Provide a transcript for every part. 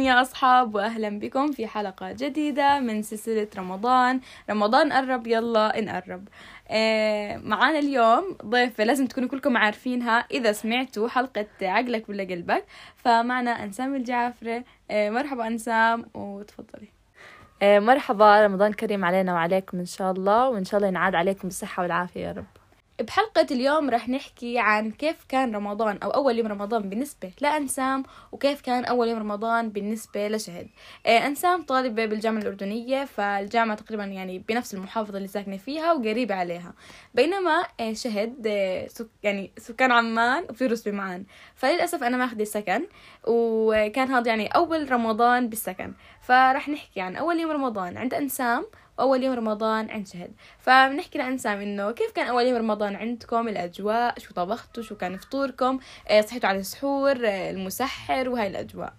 يا أصحاب وأهلا بكم في حلقة جديدة من سلسلة رمضان. رمضان قرب يلا نقرب آه معانا اليوم ضيفة لازم تكونوا كلكم عارفينها. إذا سمعتوا حلقة عقلك ولا قلبك فمعنا أنسام الجعفري. آه مرحبا أنسام وتفضلي. آه، مرحبا رمضان كريم علينا وعليكم إن شاء الله وإن شاء الله ينعاد عليكم بالصحة والعافية يا رب. بحلقة اليوم رح نحكي عن كيف كان رمضان أو أول يوم رمضان بالنسبة لأنسام وكيف كان أول يوم رمضان بالنسبة لشهد. آه، أنسام طالبة بالجامعة الأردنية فالجامعة تقريبا يعني بنفس المحافظة اللي ساكنة فيها وقريبة عليها. بينما آه، شهد آه، سك يعني سكان عمان وفيروس بمعان. فللأسف أنا ماخذة سكن وكان هذا يعني أول رمضان بالسكن. فرح نحكي عن أول يوم رمضان. عند أنسام وأول يوم رمضان عند شهد فبنحكي لأنسام إنه كيف كان أول يوم رمضان عندكم؟ الأجواء شو طبختوا؟ شو كان فطوركم؟ آه، صحيتوا على السحور آه، المسحر وهاي الأجواء.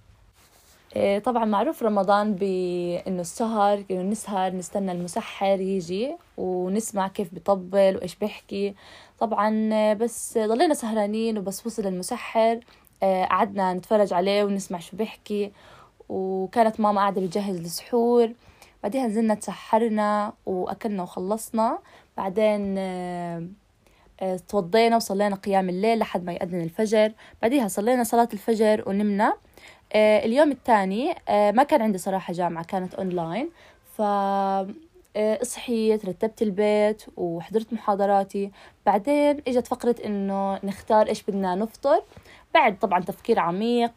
آه، طبعا معروف رمضان بإنه السهر إنه نسهر نستنى المسحر يجي ونسمع كيف بيطبل وإيش بيحكي. طبعا بس ضلينا سهرانين وبس وصل المسحر. قعدنا نتفرج عليه ونسمع شو بيحكي. وكانت ماما قاعدة بتجهز السحور. بعدين نزلنا تسحرنا وأكلنا وخلصنا. بعدين آه، آه، توضينا وصلينا قيام الليل لحد ما يأذن الفجر. بعديها صلينا صلاة الفجر ونمنا. آه، اليوم الثاني ما كان عندي صراحة جامعة كانت أونلاين ف صحيت رتبت البيت وحضرت محاضراتي. بعدين إجت فقرة إنه نختار إيش بدنا نفطر. بعد طبعا تفكير عميق.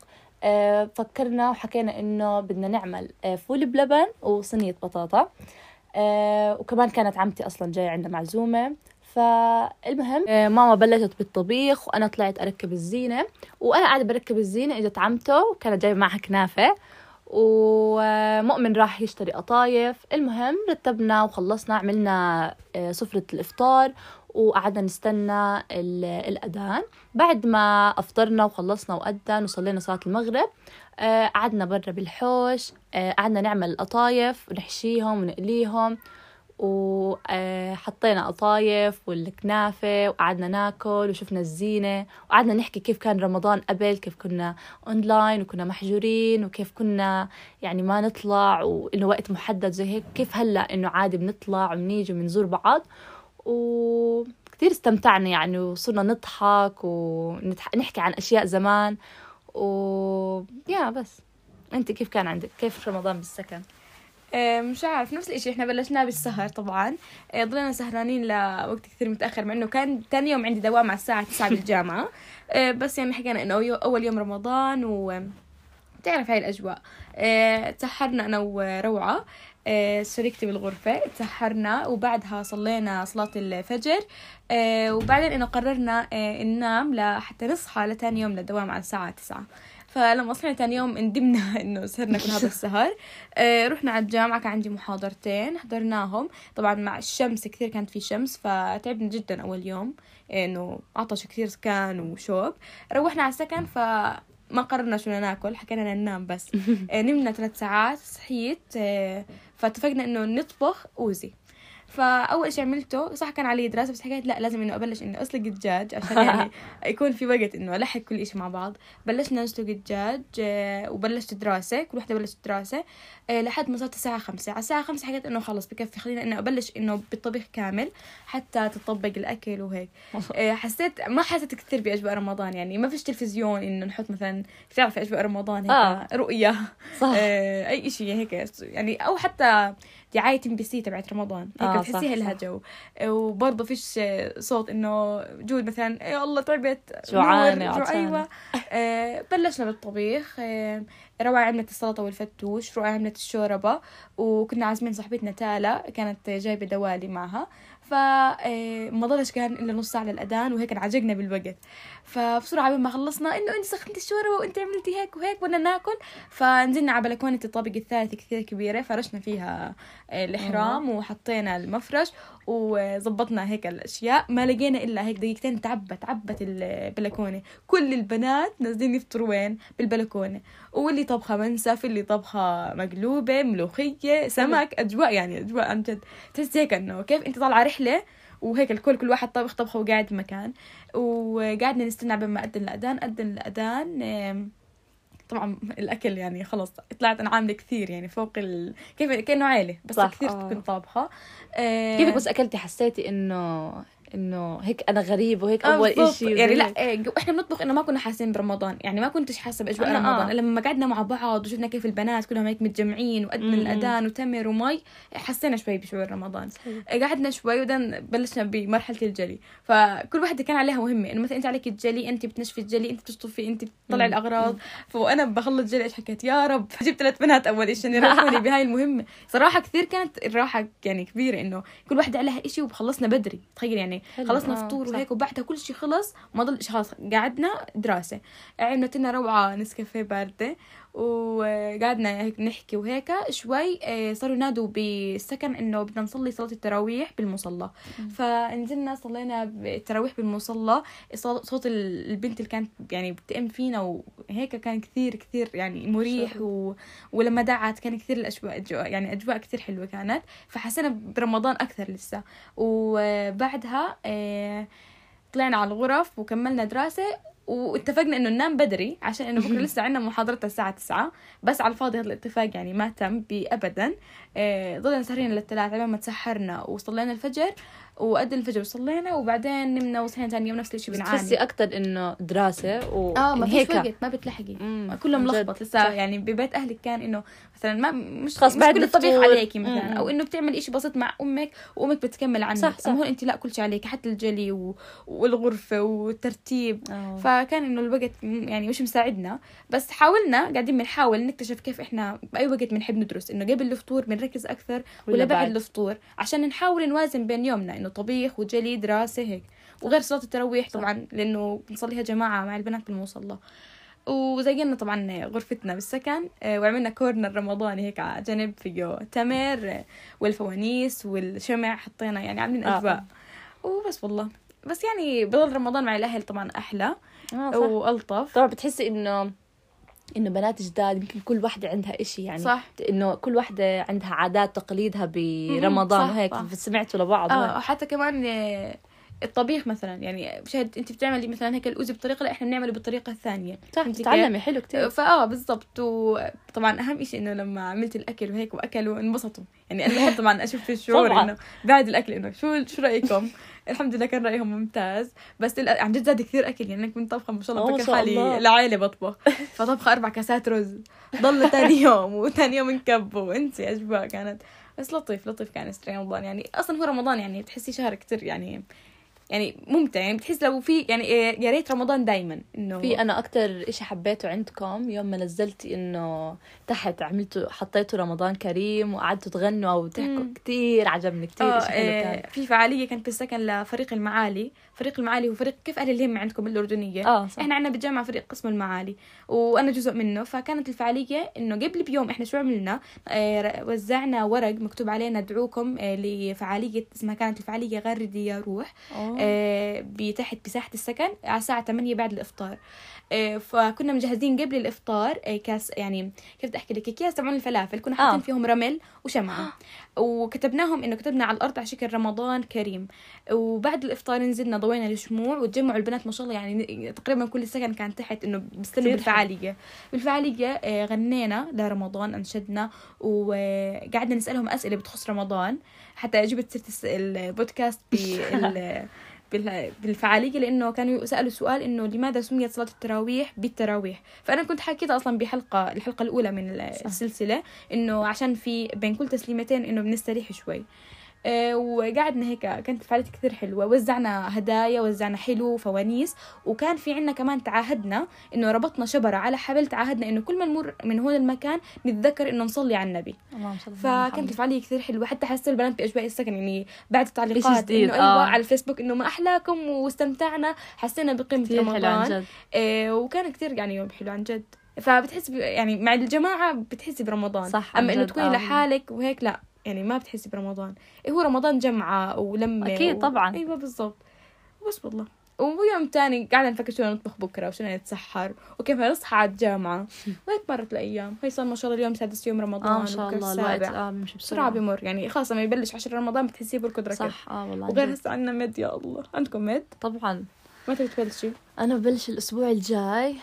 فكرنا وحكينا إنه بدنا نعمل آه، فول بلبن وصينية بطاطا. آه، وكمان كانت عمتي أصلا جاية عندنا معزومة. فالمهم آه، ماما بلشت بالطبيخ وأنا طلعت أركب الزينة. وأنا قاعدة بركب الزينة إجت عمته وكانت جايبة معها كنافة. ومؤمن راح يشتري قطايف. المهم رتبنا وخلصنا عملنا آه، سفرة الإفطار. وقعدنا نستنى ال- الأذان. بعد ما أفطرنا وخلصنا وأذن وصلينا صلاة المغرب آه، قعدنا برا بالحوش آه، قعدنا نعمل القطايف ونحشيهم ونقليهم وحطينا قطايف والكنافة وقعدنا ناكل وشفنا الزينة. وقعدنا نحكي كيف كان رمضان قبل كيف كنا اونلاين وكنا محجورين وكيف كنا يعني ما نطلع وإنه وقت محدد زي هيك. كيف هلأ إنه عادي بنطلع وبنيجي وبنزور بعض. وكتير استمتعنا يعني وصرنا نضحك ونحكي عن أشياء زمان. و يا بس. أنت كيف كان عندك؟ كيف رمضان بالسكن؟ مش عارف. نفس الإشي. إحنا بلشناه بالسهر طبعا. آه، ضلينا سهرانين لوقت كثير متأخر مع إنه كان تاني يوم عندي دوام على الساعة 9 بالجامعة. آه، بس يعني حكينا إنه أول يوم رمضان و تعرف هاي الأجواء. آه، تسحرنا أنا وروعة. آه، شريكتي بالغرفة تسحرنا وبعدها صلينا صلاة الفجر آه، وبعدين إنه قررنا آه، ننام لحتى نصحى لتاني يوم للدوام على الساعة تسعة. فلما صحينا تاني يوم ندمنا إنه سهرنا كل هذا السهر. آه، رحنا على الجامعة كان عندي محاضرتين حضرناهم. طبعا مع الشمس كثير كانت في شمس فتعبنا جدا أول يوم إنه عطش كثير كان وشوب روحنا على السكن ف ما قررنا شو ناكل حكينا ننام بس. آه، نمنا ثلاث ساعات صحيت آه، فاتفقنا إنه نطبخ أوزي. فأول شيء عملته صح كان علي دراسة بس حكيت لا لازم إنه أبلش إنه اسلق الدجاج عشان يعني يكون في وقت إنه ألحق كل شيء مع بعض. بلشنا نسلق الدجاج آه، وبلشت دراسة كل وحدة بلشت دراسة آه، لحد ما صارت الساعة خمسة. على الساعة خمسة حكيت إنه خلص بكفي خلينا إنه أبلش إنه بالطبيخ كامل حتى تطبق الأكل وهيك. آه، حسيت ما حسيت كثير بأجواء رمضان يعني ما فيش تلفزيون إنه نحط مثلا بتعرف أجواء رمضان هيك آه. رؤية صح. أي شيء هيك يعني أو حتى دعاية ام بي سي تبعت رمضان. هيك آه، بتحسيها صح، لها. جو. وبرضه فيش صوت إنه جود مثلا يا الله تعبت جوعانة، جو-. أيوه. آه، بلشنا بالطبيخ. آه، روعة عملت السلطة والفتوش رؤى عملت الشوربة وكنا عازمين صاحبتنا تالا كانت جايبة دوالي معها. فما ضلش كان إلا نص ساعة للأذان وهيك انعجقنا بالوقت. فبسرعة قبل ما خلصنا إنه أنت سخنتي الشوربة وأنت عملتي هيك وهيك بدنا ناكل. فنزلنا على بلكونة الطابق الثالث كثير كبيرة فرشنا فيها آه، الإحرام وحطينا المفرش وظبطنا هيك الأشياء. ما لقينا إلا هيك دقيقتين تعبت تعبت البلكونة. كل البنات نازلين يفطروا وين؟ بالبلكونة. واللي طبخة منسف اللي طبخة مقلوبة ملوخية سمك أجواء يعني أجواء عن جد. تحس هيك إنه كيف أنت طالعة رحلة وهيك الكل كل واحد طبخ طبخه وقاعد بمكان وقعدنا نستنى قبل ما أذن الأذان أذن الأذان طبعا الأكل يعني خلص طلعت أنا عاملة كثير يعني فوق ال... كيف كأنه عائله بس صح، كثير آه. تكون طابخة. آه، كيفك بس أكلتي حسيتي إنه إنه هيك أنا غريب وهيك آه، أول. إشي يعني لا إيه، إحنا بنطبخ إنه ما كنا حاسين برمضان. يعني ما كنتش حاسة بإجواء أنا آه. رمضان. لما قعدنا مع بعض وشفنا كيف البنات كلهم هيك متجمعين مم. الأذان وتمر ومي حسينا شوي بشعور رمضان. قعدنا شوي وبعدين بلشنا بمرحلة الجلي. فكل واحدة كان عليها مهمة. إنه مثلا أنت عليك الجلي أنت بتنشفي الجلي أنت بتشطفي أنت بتطلعي. الأغراض. فأنا بخلص جلي إيش حكيت؟ يا رب. جبت ثلاث بنات أول شيء إنه يرحموني بهاي المهمة. صراحة كثير كانت الراحة يعني كبيرة إنه كل واحدة عليها إشي وخلصنا بدري. تخيل يعني خلصنا آه، فطور. وهيك وبعدها كل شيء خلص ما ضل خلاص قعدنا دراسة. عملت لنا روعة نسكافيه باردة. وقعدنا نحكي وهيك شوي آه، صاروا ينادوا بالسكن إنه بدنا نصلي صلاة التراويح بالمصلى. فنزلنا صلينا التراويح بالمصلى. صو- صوت ال- البنت اللي كانت يعني بتأم فينا وهيك كان كثير كثير يعني مريح و... ولما دعت كان كثير الأجواء يعني أجواء كثير حلوة كانت. فحسينا برمضان أكثر لسه. وبعدها آه، طلعنا على الغرف وكملنا دراسة. واتفقنا إنه ننام بدري عشان إنه بكرة لسه عندنا محاضرتها الساعة 9 بس على الفاضي هذا الاتفاق يعني ما تم ابدا آه، ضلنا سهرين للثلاث على ما تسحرنا وصلينا الفجر وأذن الفجر وصلينا وبعدين نمنا وصحينا ثاني يوم نفس الشيء بنعاني تحسي أكثر إنه دراسة و آه ما فيش وقت ما بتلحقي كله. ملخبط لسه صح. يعني ببيت أهلك كان إنه مثلا ما مش خلاص مش بعد كل الطبيخ. عليكي مثلا مم. أو إنه بتعمل إشي بسيط مع أمك وأمك بتكمل عنك صح، صح. هون انت لا كل شيء عليك حتى الجلي و... والغرفة والترتيب آه. فكان إنه الوقت يعني مش مساعدنا بس حاولنا قاعدين بنحاول نكتشف كيف إحنا بأي وقت بنحب ندرس إنه قبل الفطور بنركز أكثر ولا, بعد؟ الفطور عشان نحاول نوازن بين يومنا إنه طبيخ وجلي دراسه هيك. وغير صلاة التراويح طبعا لأنه بنصليها جماعة مع البنات بالمصلى وزينا طبعا غرفتنا بالسكن آه، وعملنا كورنر رمضاني هيك على جنب فيه تمر آه، والفوانيس والشمع حطينا يعني عاملين آه. أجواء. وبس والله. بس يعني بضل رمضان مع الأهل طبعا أحلى. آه صح. وألطف. طبعا بتحسي إنه إنه بنات جداد يمكن كل وحده عندها إشي يعني. صح. إنه كل وحده عندها عادات تقاليدها برمضان وهيك. سمعتوا لبعض آه حتى كمان الطبيخ مثلا يعني شهد أنت بتعملي مثلا هيك الاوزي بطريقة لا إحنا بنعمله بالطريقة الثانية. صح؟ تتعلمي حلو كتير. فآه بالضبط. وطبعا أهم شيء إنه لما عملت الأكل وهيك وأكلوا انبسطوا يعني أنا بحب طبعا أشوف في الشعور. إنه بعد الأكل إنه شو شو رأيكم؟ الحمد لله كان رأيهم ممتاز. بس عن جد زاد كثير أكل يعني أنا كنت طبخه ما شاء الله بفكر شاء حالي الله. لعائلة بطبخ. فطبخه أربع كاسات رز. ضل ثاني يوم وثاني يوم نكبه انسي أجواء كانت. بس لطيف لطيف كان رمضان. يعني أصلا هو رمضان يعني بتحسي شهر كثير يعني يعني ممتع يعني بتحس لو في يعني إيه، يا ريت رمضان دائما إنه في أنا أكتر إشي حبيته عندكم يوم ما نزلتي إنه تحت عملتوا حطيتوا رمضان كريم وقعدتوا تغنوا أو تحكوا مم. كتير عجبني كتير آه حلو كان. في فعالية كانت بالسكن لفريق المعالي فريق المعالي هو فريق كيف أهل الهمه عندكم الأردنية؟ آه صح. إحنا عندنا بالجامعة فريق اسمه المعالي وأنا جزء منه فكانت الفعالية إنه قبل بيوم إحنا شو عملنا؟ آه، وزعنا ورق مكتوب علينا ادعوكم آه، لفعالية اسمها كانت الفعالية غردي يا روح. أوه. آه، بتحت بساحة السكن على الساعة 8 بعد الإفطار. آه، فكنا مجهزين قبل الإفطار آه، كاس يعني كيف بدي أحكي لك؟ أكياس تبعون الفلافل. كنا حاطين آه. فيهم رمل وشمعه وكتبناهم إنه كتبنا على الأرض على شكل رمضان كريم. وبعد الإفطار نزلنا ضوينا الشموع وتجمعوا البنات ما شاء الله يعني تقريبا كل السكن كان تحت إنه بيستنوا بالفعالية آه، غنينا لرمضان أنشدنا وقعدنا نسألهم أسئلة بتخص رمضان. حتى جبت سيرة الس- البودكاست بال بال- بالفعالية لأنه كانوا سالوا سؤال إنه لماذا سميت صلاة التراويح بالتراويح فأنا كنت حكيتها أصلا بحلقة الحلقة الأولى من صح. السلسلة إنه عشان في بين كل تسليمتين إنه بنستريح شوي وقعدنا هيك كانت فعالية كثير حلوة. وزعنا هدايا وزعنا حلو فوانيس وكان في عنا كمان تعاهدنا إنه ربطنا شبرة على حبل تعاهدنا إنه كل ما نمر من هون المكان نتذكر إنه نصلي على النبي. فكانت محمد. الفعالية كثير حلوة. حتى حسيت البنات بأجواء السكن يعني بعد التعليقات إنه أيوه آه. على الفيسبوك إنه ما أحلاكم واستمتعنا. حسينا بقيمة كتير حلو عن رمضان. جد. إيه وكان كثير يعني يوم حلو عن جد. فبتحس يعني مع الجماعة بتحسي برمضان. صح، انه جد، تكوني آه. لحالك وهيك لا. يعني ما بتحسي برمضان. إيه هو رمضان جمعة ولمة أكيد طبعاً. أيوه بالضبط. بس والله. ويوم تاني قاعدة نفكر شو نطبخ بكرة وشو نتسحر وكيف نصحى على الجامعة. وهيك مرت الأيام. هي صار ما شاء الله اليوم سادس يوم رمضان آه ما شاء الله. الوقت. آه بيمشي بسرعة. بمر يعني خلاص لما يبلش عشر رمضان بتحسيه بركض ركض صح. آه والله وغير. هسه عندنا مد يا الله. عندكم مد طبعا. متى بتبلشي؟ أنا ببلش الأسبوع الجاي.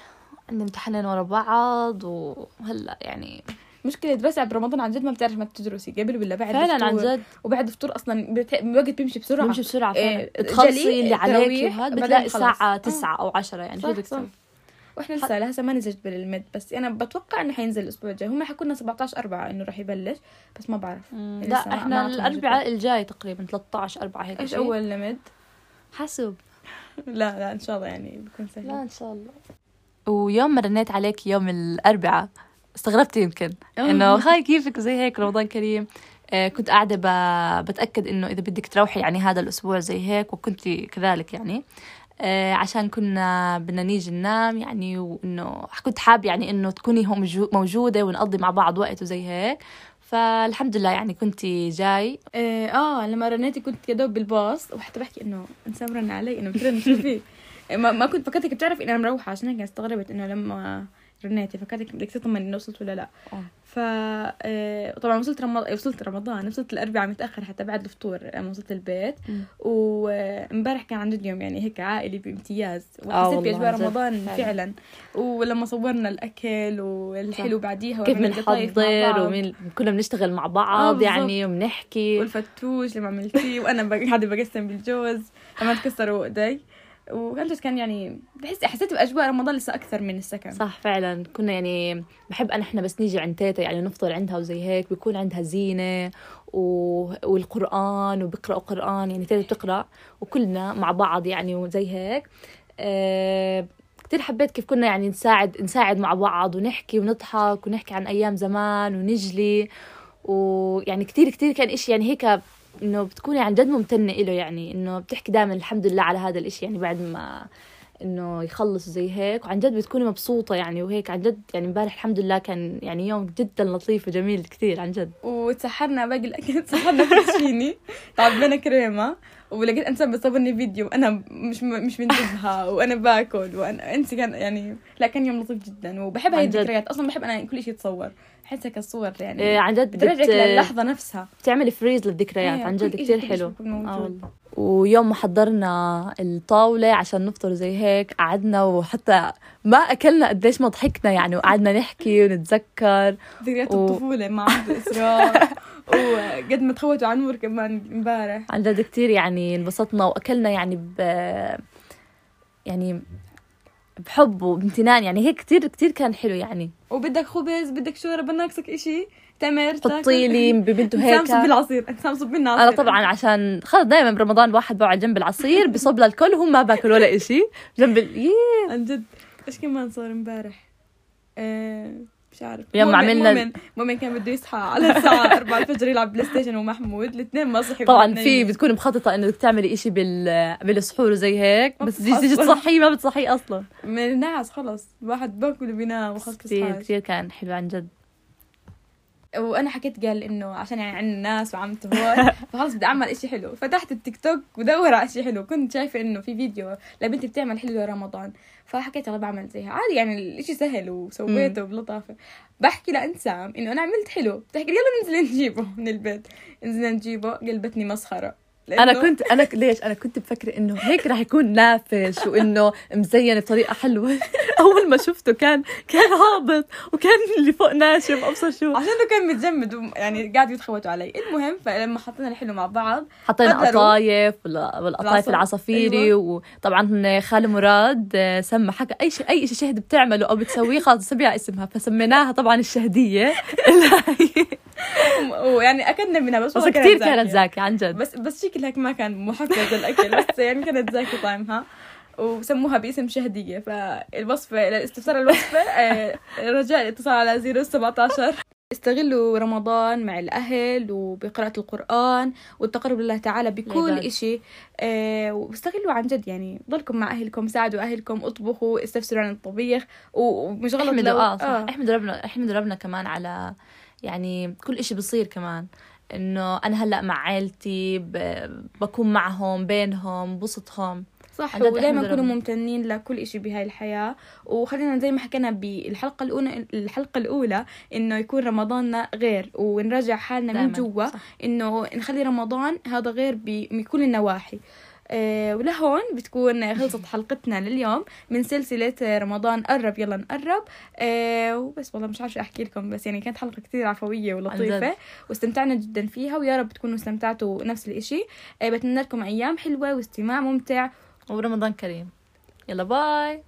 عندي امتحانين ورا بعض وهلا يعني مشكلة بس برمضان عن جد ما بتعرف ما تدرسي قبل ولا بعد فعلا عن. جد. وبعد الفطور أصلا بت... الوقت بيمشي بسرعة. بمشي بسرعة فعلا. إيه، بتخلصي جلي، اللي عليك وهذا بتلاقي خلص. الساعة آه. تسعة أو عشرة يعني شو بدك؟ وإحنا لسه لهسه ما نزلت بالمد بس أنا بتوقع إنه حينزل الأسبوع الجاي. هم حكوا لنا 17 4 إنه راح يبلش بس ما بعرف. لسه لا إحنا أعطونا الأربعاء الجاي تقريبا 13 أربعة هيك إيش. أول لمد؟ حسب لا لا إن شاء الله يعني بيكون سهل. لا إن شاء الله. ويوم ما رنيت عليك يوم الأربعاء. استغربت يمكن. آه. إنه هاي كيفك وزي هيك رمضان كريم. آه، كنت قاعدة ب- بتأكد إنه إذا بدك تروحي يعني هذا الأسبوع زي هيك وكنت كذلك يعني. آه، عشان كنا بدنا نيجي ننام يعني وإنه كنت حابة يعني إنه تكوني هون موجو- موجودة ونقضي مع بعض وقت وزي هيك. فالحمد لله يعني كنت جاي. آه, آه لما رنيتي كنت يا دوب بالباص وحتى بحكي إنه إنسان رن علي إنه بترن شو في ما, ما كنت فكرتك بتعرف إني أنا مروحه عشان هيك استغربت إنه لما رنيتي فكرتك بدك تطمن انه وصلت ولا لا آه. ف آه طبعا وصلت رمضان وصلت رمضان وصلت الأربعاء متأخر حتى بعد الفطور لما وصلت البيت. وامبارح كان عن جد يوم يعني هيك عائلي بامتياز آه وحسيت بإجواء. رمضان فعلا. فعلا ولما صورنا الأكل والحلو بعديها كيف بنحضر. ومين كنا بنشتغل مع آه، بعض. يعني وبنحكي والفتوش اللي ما عملتيه وأنا قاعدة بقسم بالجوز لما تكسروا أيدي وكان جد كان يعني بحس حسيت بأجواء رمضان لسه أكثر من السكن. صح فعلا. كنا يعني بحب أنا إحنا بس نيجي عند تيتا يعني نفطر عندها وزي هيك بيكون عندها زينة و... والقرآن وبيقرأوا قرآن يعني تيتا بتقرأ وكلنا مع بعض يعني وزي هيك. أه... كتير حبيت كيف كنا يعني نساعد نساعد مع بعض ونحكي ونضحك ونحكي عن أيام زمان ونجلي. ويعني كتير كتير كان إشي يعني هيك إنه بتكوني عن جد ممتنة إله يعني إنه بتحكي دائما الحمد لله على هذا الإشي يعني بعد ما إنه يخلص زي هيك وعن جد بتكوني مبسوطة يعني وهيك. عن جد يعني امبارح الحمد لله كان يعني يوم جدا لطيف وجميل كثير عن جد. وتسحرنا باقي الأكل تسحرنا فيتشيني عبينا كريمة ولقيت انسان بيصورني فيديو أنا مش مش منتبهة وأنا باكل وأنا أنت كان يعني لا كان يوم لطيف جدا. وبحب هاي. الذكريات. أصلا بحب أنا كل شيء يتصور هيك الصور يعني. إيه عن جد بترجعك بت... للحظة نفسها. بتعملي فريز للذكريات إيه، عن جد كثير حلو. آه والله. ويوم ما حضرنا الطاولة عشان نفطر زي هيك قعدنا وحتى ما أكلنا قديش ما ضحكنا يعني وقعدنا نحكي ونتذكر. ذكريات و- الطفولة مع عبد إسراء وقد ما تخوتوا عن نور كمان امبارح. عن جد كثير يعني انبسطنا وأكلنا يعني ب يعني بحب وبامتنان يعني هيك كثير كثير كان حلو يعني. وبدك خبز بدك شوربة ناقصك إشي تمر حطي لي ببنته انسان صب هيك بالعصير انسان صب لنا أنا طبعا عشان خلص دائما برمضان الواحد بقعد جنب العصير بصب للكل وهم ما باكل ولا إشي. جنب ال... عن جد. إيش كمان صار امبارح؟ آه مش عارف. يوم مؤمن- عملنا- مؤمن. مؤمن كان بده يصحى على الساعة 4 الفجر يلعب PlayStation ومحمود. الاثنين ما صحي طبعا في ننام. بتكون مخططة انه بدك تعملي إشي بال بالسحور وزي هيك بس تيجي. تصحيه ما بتصحيه أصلا. من الناس خلص الواحد باكل وبينام وخلص كثير كثير كان حلو عن جد. وأنا حكيت قال إنه عشان يعني عندنا ناس وعمته هون فخلص بدي أعمل إشي حلو. فتحت التيك توك ودور على إشي حلو. كنت شايفة إنه في فيديو لبنتي بتعمل حلو رمضان فحكيت يلا بعمل زيها. عادي يعني الإشي سهل وسويته بلطافة. بحكي لانسام إنه أنا عملت حلو. بتحكي يلا ننزل نجيبه من البيت. نزلنا نجيبه. قلبتني مسخرة. أنا كنت أنا ليش أنا كنت بفكر إنه هيك راح يكون نافش وإنه مزين بطريقة حلوة أول ما شفته كان كان هابط وكان اللي فوق ناشف أبصر شو عشانه كان متجمد يعني قاعد يتخوتوا علي المهم فلما حطينا الحلو مع بعض حطينا. قطايف والقطايف العصا. العصافيري أيوة. وطبعا خال مراد آه، سمى حكى أي شيء أي شيء شهد بتعمله أو بتسويه خلص سميها اسمها فسميناها طبعا الشهدية ويعني أكلنا منها بس بس كثير كانت. زاكية عن جد بس بس شكل هيك ما كان محفز الأكل بس يعني كانت زاكي طعمها. وسموها باسم شهدية. فالوصفة لاستفسار الوصفة آه، رجاء الاتصال على 017 استغلوا رمضان مع الأهل وبقراءة القرآن والتقرب لله تعالى بكل. إشي. آه واستغلوا عن جد يعني ضلكم مع أهلكم ساعدوا أهلكم اطبخوا استفسروا عن الطبيخ. ومش غلط احمدوا لو آه صح. احمدوا ربنا احمدوا ربنا كمان على يعني كل إشي بصير كمان. إنه أنا هلأ مع عائلتي بكون معهم بينهم بسطهم صح ودائما كونوا. ممتنين لكل إشي بهاي الحياة وخلينا زي ما حكينا بالحلقة الأولى الحلقة الأولى إنه يكون رمضاننا غير ونراجع حالنا من. جوا. إنه نخلي رمضان هذا غير ب- من كل النواحي ولهون بتكون خلصت حلقتنا لليوم من سلسلة رمضان قرب يلا نقرب. آه، وبس والله مش عارفة أحكي لكم بس يعني كانت حلقة كتير عفوية ولطيفة. واستمتعنا جدا فيها ويا رب تكونوا استمتعتوا نفس الإشي. آه، بتمنى لكم أيام حلوة واستماع ممتع. ورمضان كريم. يلا باي.